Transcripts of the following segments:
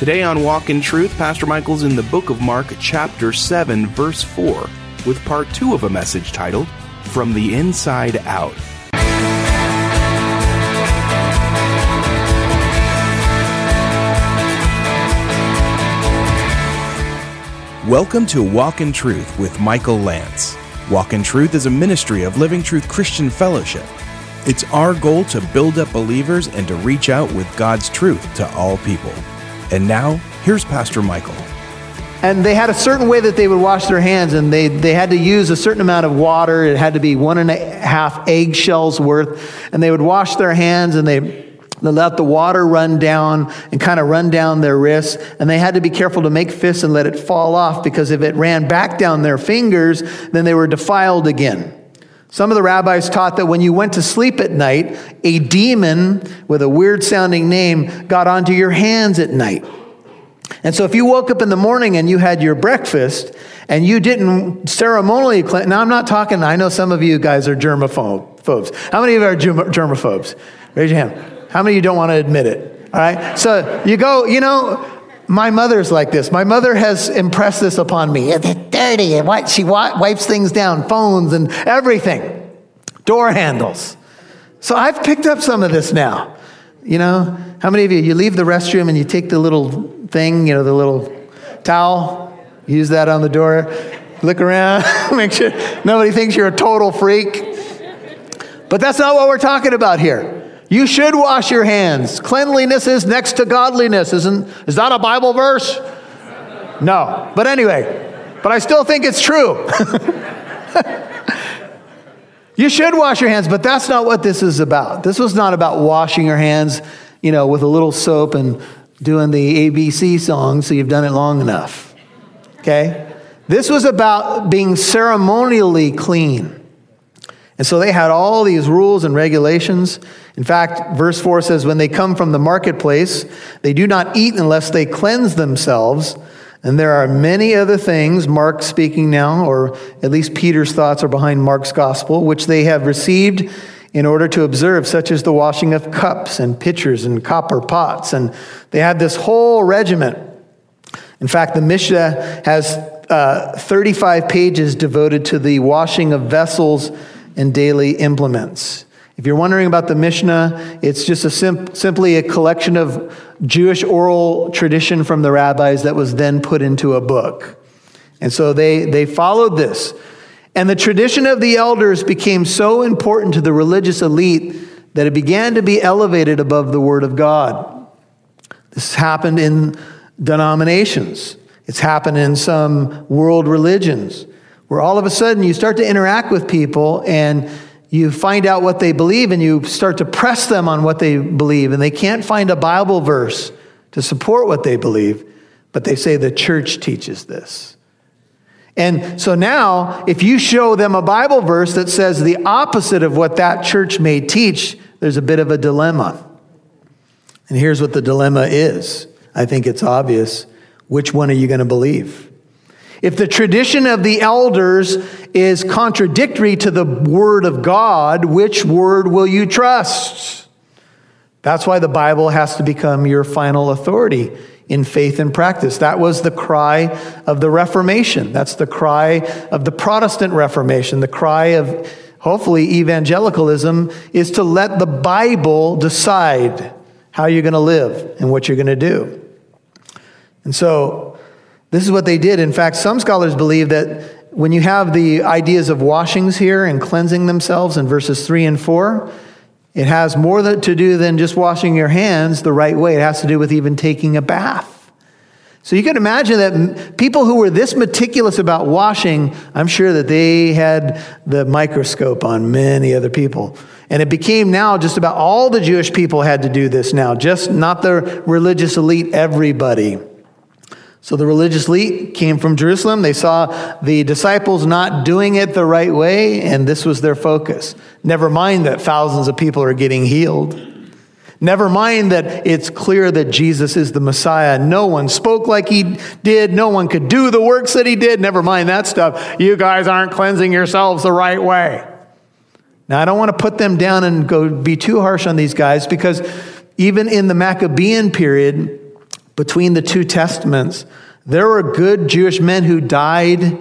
Today on Walk in Truth, Pastor Michael's in the book of Mark, chapter 7, verse 4, with part 2 of a message titled, From the Inside Out. Welcome to Walk in Truth with Michael Lance. Walk in Truth is a ministry of Living Truth Christian Fellowship. It's our goal to build up believers and to reach out with God's truth to all people. And now, here's Pastor Michael. And they had a certain way that they would wash their hands, and they, they had to use a certain amount of water. It had to be one and a half eggshells worth. And they would wash their hands, and they, they let the water run down and kind of run down their wrists. And they had to be careful to make fists and let it fall off, because if it ran back down their fingers, then they were defiled again. Some of the rabbis taught that when you went to sleep at night, a demon with a weird sounding name got onto your hands at night. And so if you woke up in the morning and you had your breakfast and you didn't ceremonially cleanse, now I'm not talking, I know some of you guys are germaphobes. How many of you are germaphobes? Raise your hand. How many of you don't want to admit it? All right. So you go, you know, my mother's like this. My mother has impressed this upon me. It's dirty. And she wipes things down, phones and everything, door handles. So I've picked up some of this now. You know, how many of you, you leave the restroom and you take the little thing, you know, the little towel, use that on the door, look around, make sure nobody thinks you're a total freak. But that's not what we're talking about here. You should wash your hands. Cleanliness is next to godliness. Isn't, is that a Bible verse? No. But anyway, but I still think it's true. you should wash your hands, but that's not what this is about. This was not about washing your hands, you know, with a little soap and doing the ABC song so you've done it long enough. Okay? This was about being ceremonially clean. And so they had all these rules and regulations. In fact, verse 4 says, When they come from the marketplace, they do not eat unless they cleanse themselves. And there are many other things, Mark speaking now, or at least Peter's thoughts are behind Mark's gospel, which they have received in order to observe, such as the washing of cups and pitchers and copper pots. And they had this whole regiment. In fact, the Mishnah has uh, 35 pages devoted to the washing of vessels and daily implements. If you're wondering about the Mishnah, it's just a sim- simply a collection of Jewish oral tradition from the rabbis that was then put into a book. And so they, they followed this. And the tradition of the elders became so important to the religious elite that it began to be elevated above the Word of God. This happened in denominations, it's happened in some world religions where all of a sudden you start to interact with people and you find out what they believe and you start to press them on what they believe, and they can't find a Bible verse to support what they believe, but they say the church teaches this. And so now, if you show them a Bible verse that says the opposite of what that church may teach, there's a bit of a dilemma. And here's what the dilemma is I think it's obvious. Which one are you going to believe? If the tradition of the elders is contradictory to the word of God, which word will you trust? That's why the Bible has to become your final authority in faith and practice. That was the cry of the Reformation. That's the cry of the Protestant Reformation. The cry of hopefully evangelicalism is to let the Bible decide how you're going to live and what you're going to do. And so this is what they did. In fact, some scholars believe that when you have the ideas of washings here and cleansing themselves in verses 3 and 4, it has more to do than just washing your hands the right way. It has to do with even taking a bath. So you can imagine that people who were this meticulous about washing, I'm sure that they had the microscope on many other people. And it became now just about all the Jewish people had to do this now, just not the religious elite, everybody. So the religious elite came from Jerusalem. They saw the disciples not doing it the right way, and this was their focus. Never mind that thousands of people are getting healed. Never mind that it's clear that Jesus is the Messiah. No one spoke like he did. No one could do the works that he did. Never mind that stuff. You guys aren't cleansing yourselves the right way. Now, I don't want to put them down and go be too harsh on these guys because even in the Maccabean period, between the two testaments, there were good Jewish men who died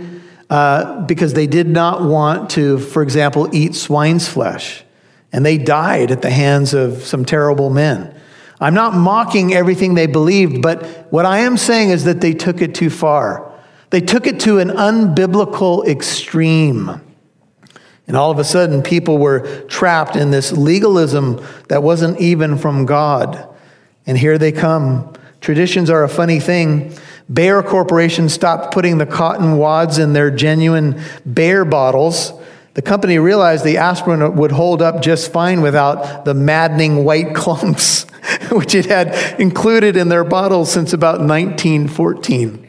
uh, because they did not want to, for example, eat swine's flesh. And they died at the hands of some terrible men. I'm not mocking everything they believed, but what I am saying is that they took it too far. They took it to an unbiblical extreme. And all of a sudden, people were trapped in this legalism that wasn't even from God. And here they come. Traditions are a funny thing. Bayer Corporation stopped putting the cotton wads in their genuine Bayer bottles the company realized the aspirin would hold up just fine without the maddening white clumps, which it had included in their bottles since about 1914.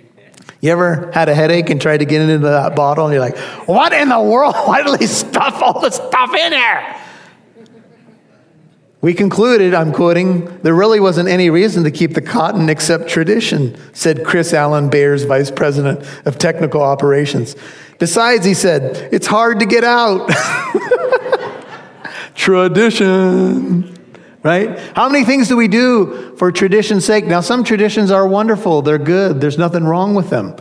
You ever had a headache and tried to get into that bottle and you're like, what in the world? Why do they stuff all this stuff in there? We concluded, I'm quoting, there really wasn't any reason to keep the cotton except tradition, said Chris Allen Bayer's vice president of technical operations. Besides, he said, it's hard to get out. Tradition. Right? How many things do we do for tradition's sake? Now, some traditions are wonderful, they're good, there's nothing wrong with them.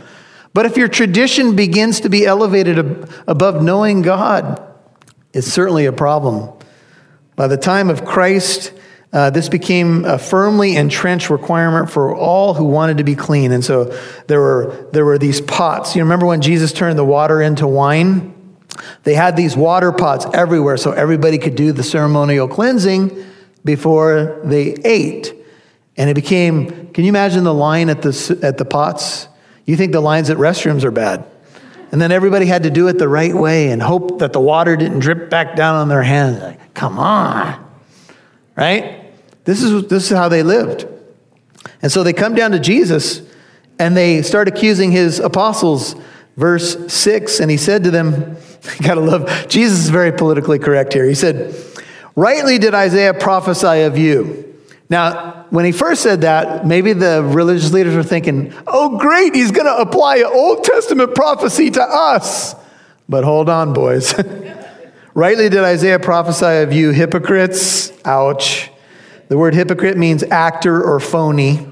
But if your tradition begins to be elevated ab- above knowing God, it's certainly a problem. By the time of Christ, uh, this became a firmly entrenched requirement for all who wanted to be clean. And so there were, there were these pots. You remember when Jesus turned the water into wine? They had these water pots everywhere so everybody could do the ceremonial cleansing before they ate. And it became, can you imagine the line at the, at the pots? You think the lines at restrooms are bad. And then everybody had to do it the right way and hope that the water didn't drip back down on their hands. Like, come on, right? This is, this is how they lived. And so they come down to Jesus and they start accusing his apostles. Verse 6, and he said to them, gotta love, Jesus is very politically correct here. He said, Rightly did Isaiah prophesy of you. Now, when he first said that, maybe the religious leaders were thinking, oh, great, he's going to apply an Old Testament prophecy to us. But hold on, boys. Rightly did Isaiah prophesy of you, hypocrites. Ouch. The word hypocrite means actor or phony.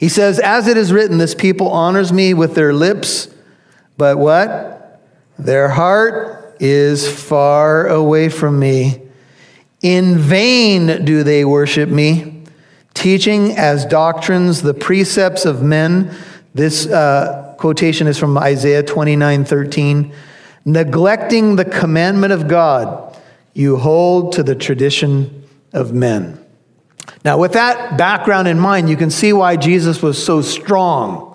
He says, As it is written, this people honors me with their lips, but what? Their heart is far away from me. In vain do they worship me, teaching as doctrines the precepts of men. This uh, quotation is from Isaiah 29 13. Neglecting the commandment of God, you hold to the tradition of men. Now, with that background in mind, you can see why Jesus was so strong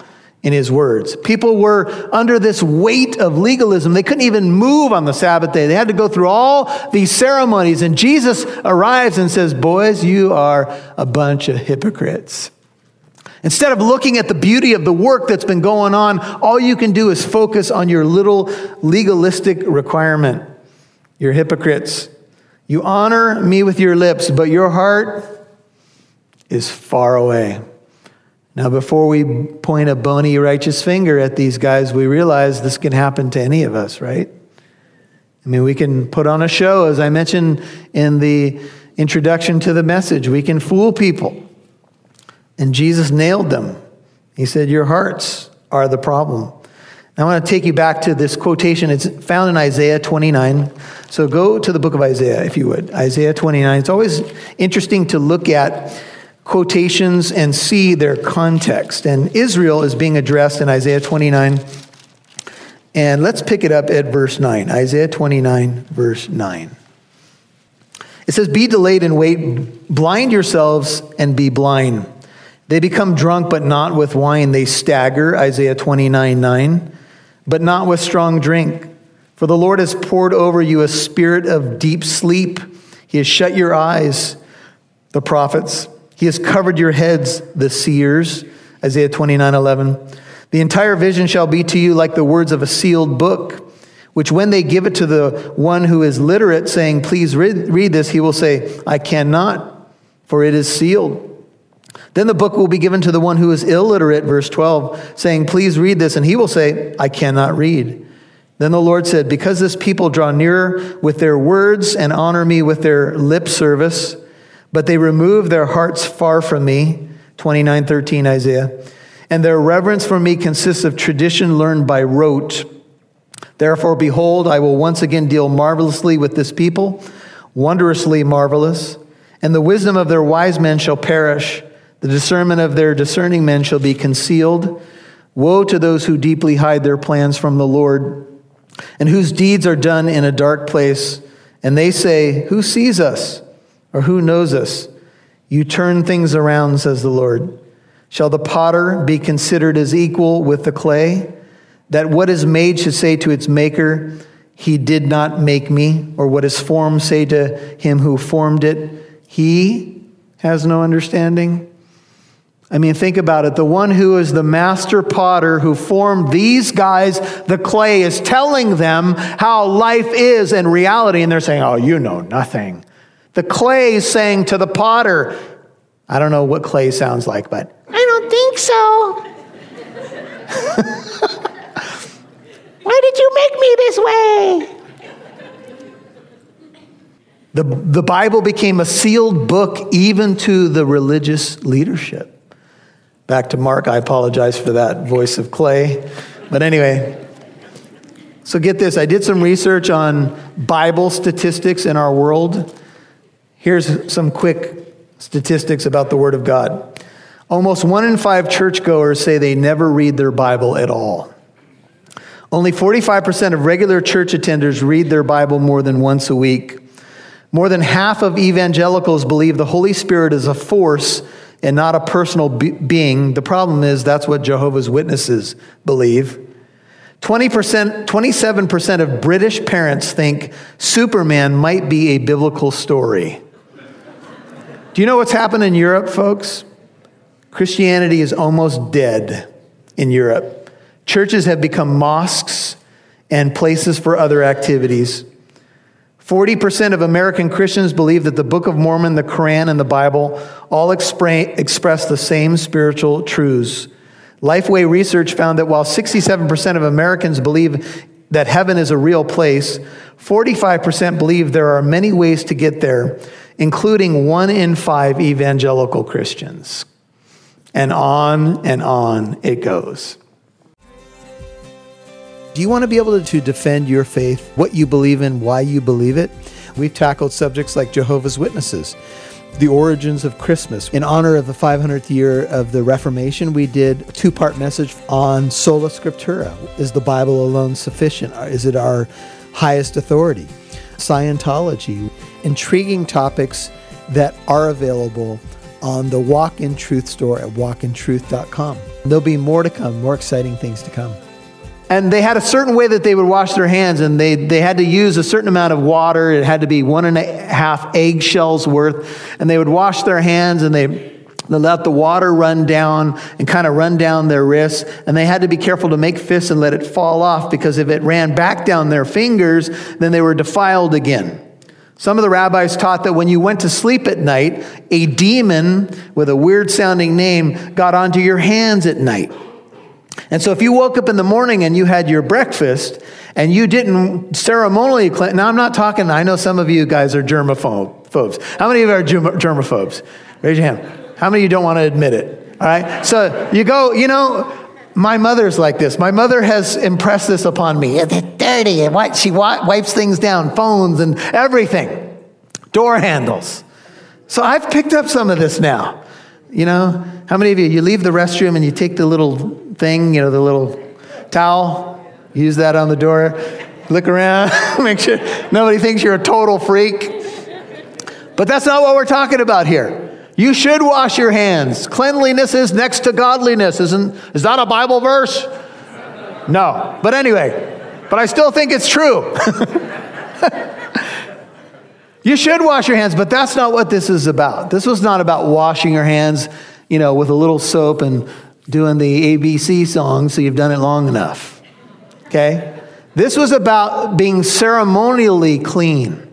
in his words. People were under this weight of legalism. They couldn't even move on the Sabbath day. They had to go through all these ceremonies. And Jesus arrives and says, Boys, you are a bunch of hypocrites. Instead of looking at the beauty of the work that's been going on, all you can do is focus on your little legalistic requirement. You're hypocrites. You honor me with your lips, but your heart is far away. Now, before we point a bony, righteous finger at these guys, we realize this can happen to any of us, right? I mean, we can put on a show, as I mentioned in the introduction to the message. We can fool people. And Jesus nailed them. He said, Your hearts are the problem. I want to take you back to this quotation. It's found in Isaiah 29. So go to the book of Isaiah, if you would. Isaiah 29. It's always interesting to look at quotations and see their context. And Israel is being addressed in Isaiah 29. And let's pick it up at verse 9. Isaiah 29, verse 9. It says, Be delayed and wait, blind yourselves and be blind. They become drunk, but not with wine. They stagger, Isaiah 29, 9, but not with strong drink. For the Lord has poured over you a spirit of deep sleep. He has shut your eyes, the prophets. He has covered your heads, the seers. Isaiah 29 11. The entire vision shall be to you like the words of a sealed book, which when they give it to the one who is literate, saying, Please read, read this, he will say, I cannot, for it is sealed. Then the book will be given to the one who is illiterate, verse 12, saying, Please read this, and he will say, I cannot read. Then the Lord said, Because this people draw near with their words and honor me with their lip service, but they remove their hearts far from me. 29:13 Isaiah. And their reverence for me consists of tradition learned by rote. Therefore behold, I will once again deal marvelously with this people, wondrously marvelous, and the wisdom of their wise men shall perish, the discernment of their discerning men shall be concealed. Woe to those who deeply hide their plans from the Lord, and whose deeds are done in a dark place, and they say, Who sees us? Or who knows us? You turn things around, says the Lord. Shall the potter be considered as equal with the clay? That what is made should say to its maker, He did not make me, or what is formed say to him who formed it, He has no understanding? I mean, think about it. The one who is the master potter who formed these guys, the clay, is telling them how life is in reality, and they're saying, Oh, you know nothing. The clay is saying to the potter, I don't know what clay sounds like, but I don't think so. Why did you make me this way? The, the Bible became a sealed book even to the religious leadership. Back to Mark, I apologize for that voice of clay. But anyway, so get this I did some research on Bible statistics in our world. Here's some quick statistics about the Word of God. Almost one in five churchgoers say they never read their Bible at all. Only 45% of regular church attenders read their Bible more than once a week. More than half of evangelicals believe the Holy Spirit is a force and not a personal be- being. The problem is that's what Jehovah's Witnesses believe. 20%, 27% of British parents think Superman might be a biblical story. Do you know what's happened in Europe, folks? Christianity is almost dead in Europe. Churches have become mosques and places for other activities. 40% of American Christians believe that the Book of Mormon, the Quran, and the Bible all expra- express the same spiritual truths. Lifeway research found that while 67% of Americans believe that heaven is a real place, 45% believe there are many ways to get there including one in five evangelical Christians. And on and on it goes. Do you want to be able to defend your faith, what you believe in, why you believe it? We've tackled subjects like Jehovah's Witnesses, the origins of Christmas. In honor of the 500th year of the Reformation, we did a two part message on sola scriptura. Is the Bible alone sufficient? Is it our highest authority? Scientology intriguing topics that are available on the Walk in Truth store at walkintruth.com. There'll be more to come, more exciting things to come. And they had a certain way that they would wash their hands, and they, they had to use a certain amount of water. It had to be one and a half eggshells worth. And they would wash their hands and they, they let the water run down and kind of run down their wrists. And they had to be careful to make fists and let it fall off because if it ran back down their fingers, then they were defiled again. Some of the rabbis taught that when you went to sleep at night, a demon with a weird sounding name got onto your hands at night. And so if you woke up in the morning and you had your breakfast and you didn't ceremonially cleanse, now I'm not talking, I know some of you guys are germaphobes. How many of you are germaphobes? Raise your hand. How many of you don't want to admit it? All right. So you go, you know, my mother's like this. My mother has impressed this upon me. It's dirty. And she wipes things down, phones and everything, door handles. So I've picked up some of this now. You know, how many of you, you leave the restroom and you take the little thing, you know, the little towel, use that on the door, look around, make sure nobody thinks you're a total freak. But that's not what we're talking about here. You should wash your hands. Cleanliness is next to godliness. Isn't, is that a Bible verse? No. But anyway, but I still think it's true. you should wash your hands, but that's not what this is about. This was not about washing your hands, you know, with a little soap and doing the ABC song so you've done it long enough. Okay? This was about being ceremonially clean.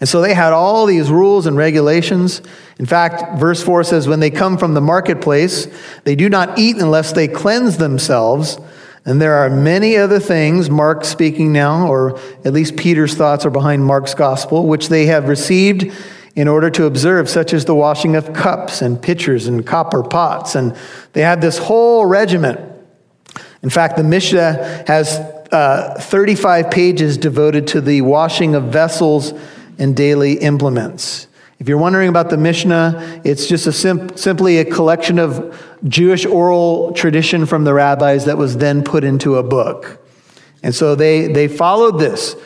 And so they had all these rules and regulations. In fact, verse 4 says, When they come from the marketplace, they do not eat unless they cleanse themselves. And there are many other things, Mark speaking now, or at least Peter's thoughts are behind Mark's gospel, which they have received in order to observe, such as the washing of cups and pitchers and copper pots. And they had this whole regiment. In fact, the Mishnah has uh, 35 pages devoted to the washing of vessels and daily implements. If you're wondering about the Mishnah, it's just a sim- simply a collection of Jewish oral tradition from the rabbis that was then put into a book. And so they, they followed this.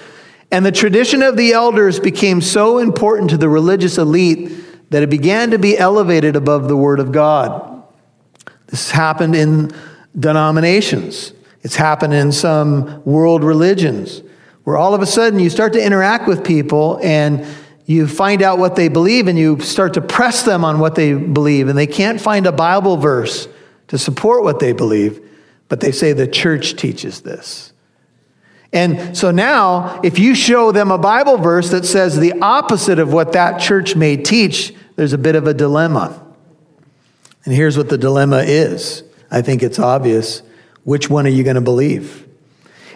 And the tradition of the elders became so important to the religious elite that it began to be elevated above the Word of God. This happened in denominations, it's happened in some world religions, where all of a sudden you start to interact with people and you find out what they believe and you start to press them on what they believe, and they can't find a Bible verse to support what they believe, but they say the church teaches this. And so now, if you show them a Bible verse that says the opposite of what that church may teach, there's a bit of a dilemma. And here's what the dilemma is I think it's obvious. Which one are you going to believe?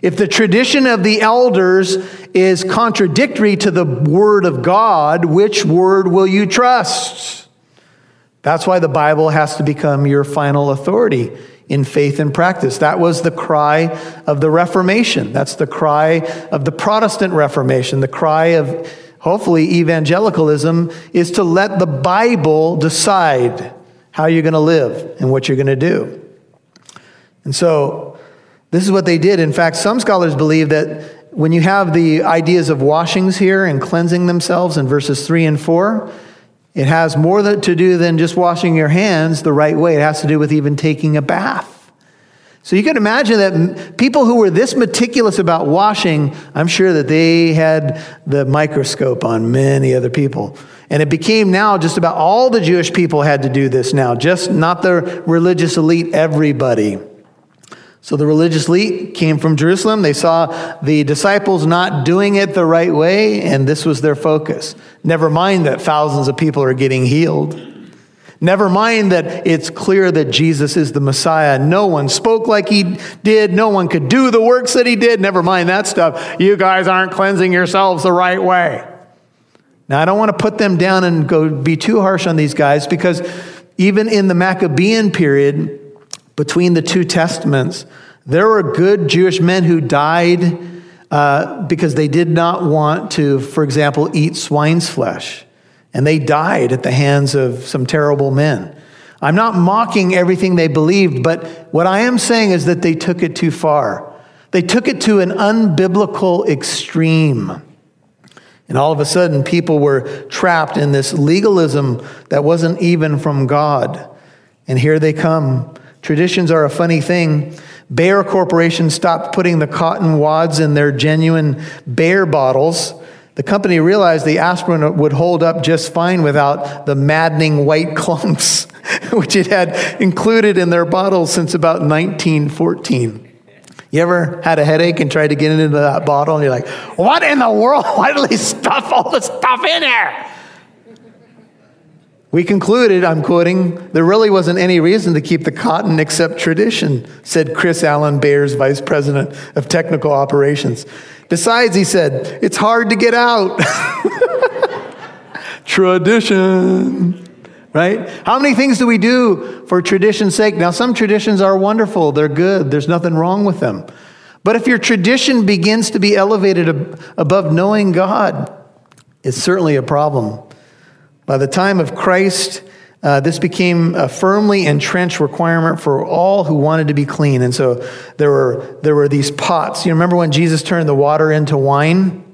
If the tradition of the elders is contradictory to the word of God, which word will you trust? That's why the Bible has to become your final authority in faith and practice. That was the cry of the Reformation. That's the cry of the Protestant Reformation. The cry of hopefully evangelicalism is to let the Bible decide how you're going to live and what you're going to do. And so this is what they did. In fact, some scholars believe that when you have the ideas of washings here and cleansing themselves in verses 3 and 4, it has more to do than just washing your hands the right way. It has to do with even taking a bath. So you can imagine that people who were this meticulous about washing, I'm sure that they had the microscope on many other people. And it became now just about all the Jewish people had to do this now, just not the religious elite, everybody. So the religious elite came from Jerusalem. They saw the disciples not doing it the right way, and this was their focus. Never mind that thousands of people are getting healed. Never mind that it's clear that Jesus is the Messiah. No one spoke like he did. No one could do the works that he did. Never mind that stuff. You guys aren't cleansing yourselves the right way. Now, I don't want to put them down and go be too harsh on these guys because even in the Maccabean period, between the two testaments, there were good Jewish men who died uh, because they did not want to, for example, eat swine's flesh. And they died at the hands of some terrible men. I'm not mocking everything they believed, but what I am saying is that they took it too far. They took it to an unbiblical extreme. And all of a sudden, people were trapped in this legalism that wasn't even from God. And here they come Traditions are a funny thing. Bayer Corporation stopped putting the cotton wads in their genuine Bayer bottles. The company realized the aspirin would hold up just fine without the maddening white clumps, which it had included in their bottles since about 1914. You ever had a headache and tried to get into that bottle and you're like, what in the world? Why do they stuff all this stuff in there? We concluded, I'm quoting, there really wasn't any reason to keep the cotton except tradition, said Chris Allen Bayer's vice president of technical operations. Besides, he said, it's hard to get out. tradition, right? How many things do we do for tradition's sake? Now, some traditions are wonderful, they're good, there's nothing wrong with them. But if your tradition begins to be elevated above knowing God, it's certainly a problem. By the time of Christ, uh, this became a firmly entrenched requirement for all who wanted to be clean. And so there were, there were these pots. You remember when Jesus turned the water into wine?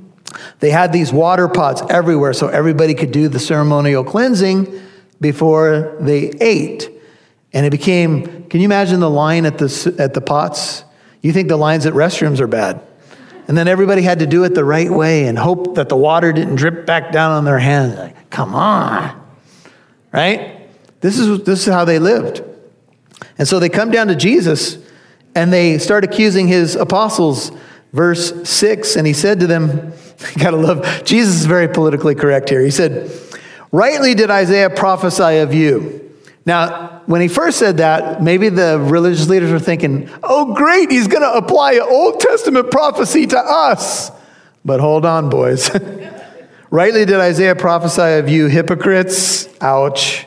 They had these water pots everywhere so everybody could do the ceremonial cleansing before they ate. And it became, can you imagine the line at the, at the pots? You think the lines at restrooms are bad. And then everybody had to do it the right way and hope that the water didn't drip back down on their hands. Like, come on. Right? This is, this is how they lived. And so they come down to Jesus and they start accusing his apostles. Verse 6, and he said to them, gotta love, Jesus is very politically correct here. He said, Rightly did Isaiah prophesy of you. Now, when he first said that, maybe the religious leaders were thinking, oh, great, he's going to apply an Old Testament prophecy to us. But hold on, boys. Rightly did Isaiah prophesy of you hypocrites. Ouch.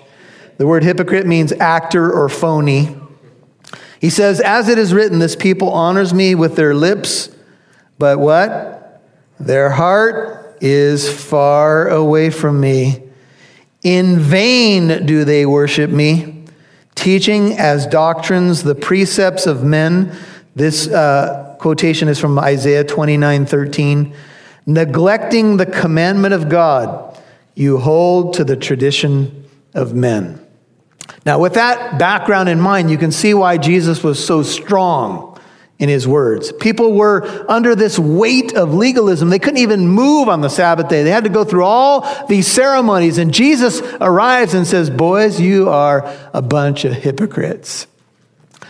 The word hypocrite means actor or phony. He says, As it is written, this people honors me with their lips, but what? Their heart is far away from me. In vain do they worship me, teaching as doctrines the precepts of men. This uh, quotation is from Isaiah 29 13. Neglecting the commandment of God, you hold to the tradition of men. Now, with that background in mind, you can see why Jesus was so strong in his words. People were under this weight of legalism. They couldn't even move on the Sabbath day. They had to go through all these ceremonies. And Jesus arrives and says, Boys, you are a bunch of hypocrites.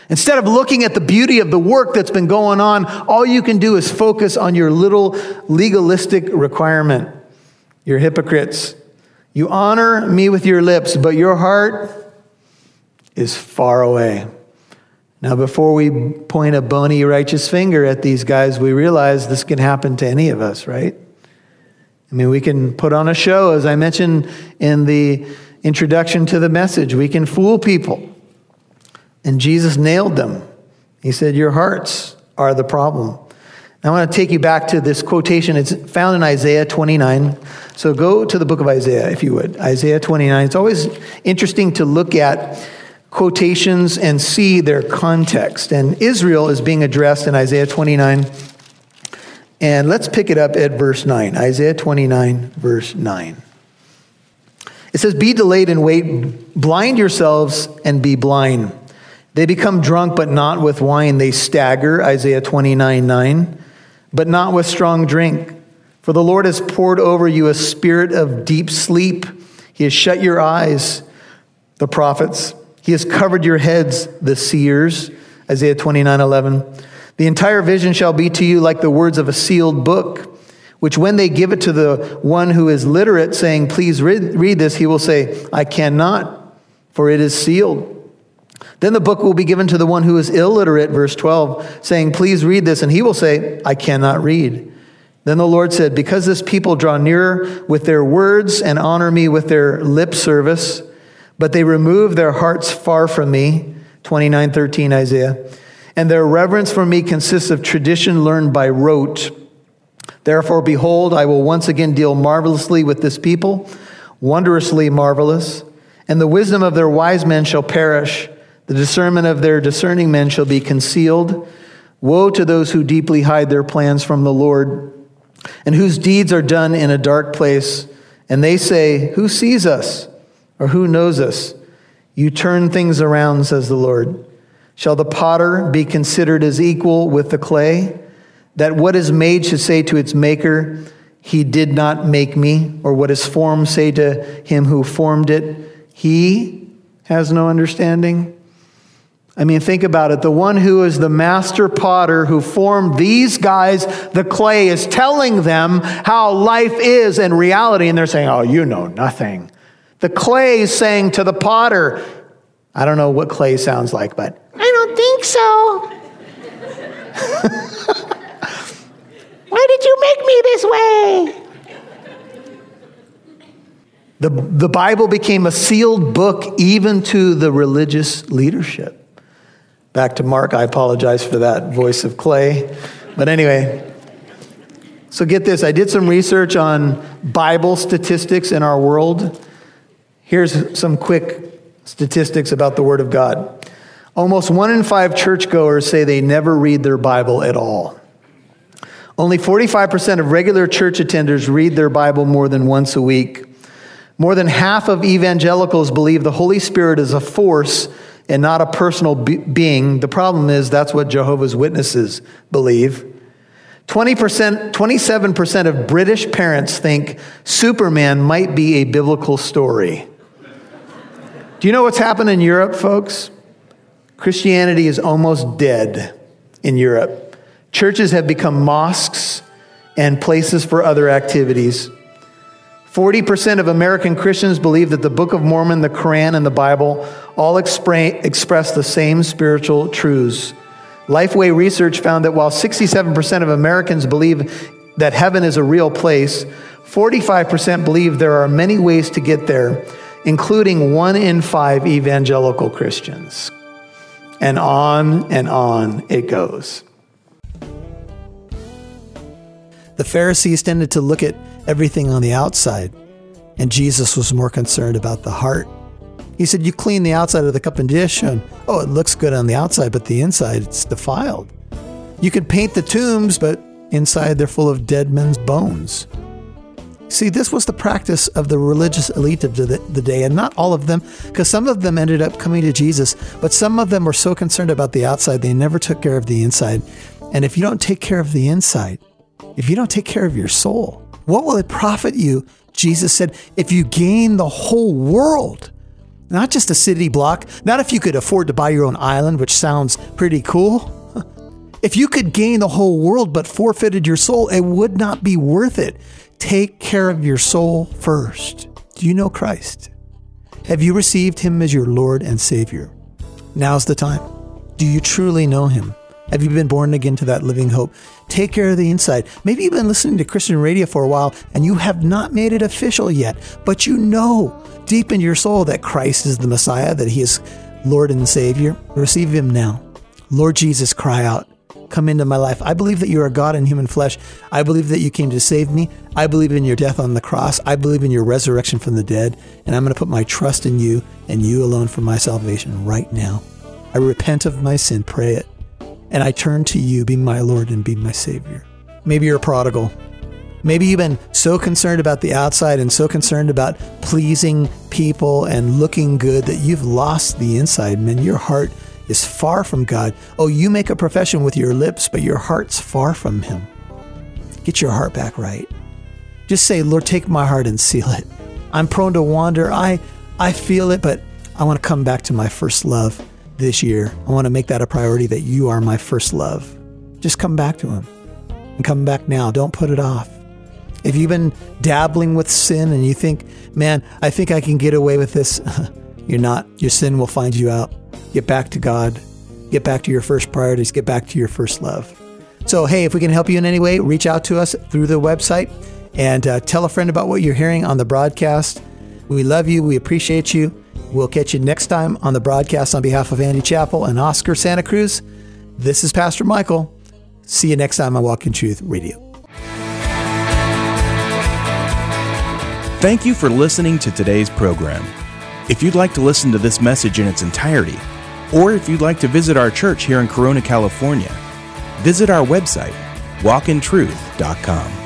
Instead of looking at the beauty of the work that's been going on, all you can do is focus on your little legalistic requirement. You're hypocrites. You honor me with your lips, but your heart is far away. Now, before we point a bony, righteous finger at these guys, we realize this can happen to any of us, right? I mean, we can put on a show, as I mentioned in the introduction to the message. We can fool people. And Jesus nailed them. He said, Your hearts are the problem. I want to take you back to this quotation. It's found in Isaiah 29. So go to the book of Isaiah, if you would. Isaiah 29. It's always interesting to look at quotations and see their context. And Israel is being addressed in Isaiah 29. And let's pick it up at verse 9. Isaiah 29, verse 9. It says, Be delayed and wait, blind yourselves and be blind. They become drunk, but not with wine. They stagger, Isaiah 29 9, but not with strong drink. For the Lord has poured over you a spirit of deep sleep. He has shut your eyes, the prophets. He has covered your heads, the seers, Isaiah 29 11. The entire vision shall be to you like the words of a sealed book, which when they give it to the one who is literate, saying, Please read, read this, he will say, I cannot, for it is sealed. Then the book will be given to the one who is illiterate, verse 12, saying, Please read this. And he will say, I cannot read. Then the Lord said, Because this people draw nearer with their words and honor me with their lip service, but they remove their hearts far from me, 29 13 Isaiah, and their reverence for me consists of tradition learned by rote. Therefore, behold, I will once again deal marvelously with this people, wondrously marvelous, and the wisdom of their wise men shall perish the discernment of their discerning men shall be concealed. Woe to those who deeply hide their plans from the Lord, and whose deeds are done in a dark place. And they say, Who sees us? Or who knows us? You turn things around, says the Lord. Shall the potter be considered as equal with the clay? That what is made should say to its maker, He did not make me, or what is formed say to him who formed it, He has no understanding? I mean, think about it. The one who is the master potter who formed these guys, the clay, is telling them how life is in reality, and they're saying, Oh, you know nothing. The clay is saying to the potter, I don't know what clay sounds like, but I don't think so. Why did you make me this way? The, the Bible became a sealed book even to the religious leadership. Back to Mark, I apologize for that voice of clay. But anyway, so get this I did some research on Bible statistics in our world. Here's some quick statistics about the Word of God. Almost one in five churchgoers say they never read their Bible at all. Only 45% of regular church attenders read their Bible more than once a week. More than half of evangelicals believe the Holy Spirit is a force and not a personal be- being. The problem is that's what Jehovah's Witnesses believe. 20%, 27% of British parents think Superman might be a biblical story. Do you know what's happened in Europe, folks? Christianity is almost dead in Europe. Churches have become mosques and places for other activities. 40% of American Christians believe that the Book of Mormon, the Quran, and the Bible all expra- express the same spiritual truths. Lifeway research found that while 67% of Americans believe that heaven is a real place, 45% believe there are many ways to get there, including one in five evangelical Christians. And on and on it goes. The Pharisees tended to look at everything on the outside, and Jesus was more concerned about the heart. He said, You clean the outside of the cup and dish, and oh, it looks good on the outside, but the inside, it's defiled. You could paint the tombs, but inside they're full of dead men's bones. See, this was the practice of the religious elite of the, the day, and not all of them, because some of them ended up coming to Jesus, but some of them were so concerned about the outside, they never took care of the inside. And if you don't take care of the inside, if you don't take care of your soul, what will it profit you? Jesus said, if you gain the whole world, not just a city block, not if you could afford to buy your own island, which sounds pretty cool. If you could gain the whole world but forfeited your soul, it would not be worth it. Take care of your soul first. Do you know Christ? Have you received him as your Lord and Savior? Now's the time. Do you truly know him? Have you been born again to that living hope? Take care of the inside. Maybe you've been listening to Christian radio for a while and you have not made it official yet, but you know deep in your soul that Christ is the Messiah, that he is Lord and Savior. Receive him now. Lord Jesus, cry out, Come into my life. I believe that you are God in human flesh. I believe that you came to save me. I believe in your death on the cross. I believe in your resurrection from the dead. And I'm going to put my trust in you and you alone for my salvation right now. I repent of my sin, pray it and I turn to you, be my Lord and be my Savior. Maybe you're a prodigal. Maybe you've been so concerned about the outside and so concerned about pleasing people and looking good that you've lost the inside, man. Your heart is far from God. Oh, you make a profession with your lips, but your heart's far from Him. Get your heart back right. Just say, Lord, take my heart and seal it. I'm prone to wander. I, I feel it, but I want to come back to my first love this year. I want to make that a priority that you are my first love. Just come back to Him and come back now. Don't put it off. If you've been dabbling with sin and you think, man, I think I can get away with this, you're not. Your sin will find you out. Get back to God. Get back to your first priorities. Get back to your first love. So, hey, if we can help you in any way, reach out to us through the website and uh, tell a friend about what you're hearing on the broadcast. We love you. We appreciate you. We'll catch you next time on the broadcast on behalf of Andy Chappell and Oscar Santa Cruz. This is Pastor Michael. See you next time on Walk in Truth Radio. Thank you for listening to today's program. If you'd like to listen to this message in its entirety, or if you'd like to visit our church here in Corona, California, visit our website, walkintruth.com.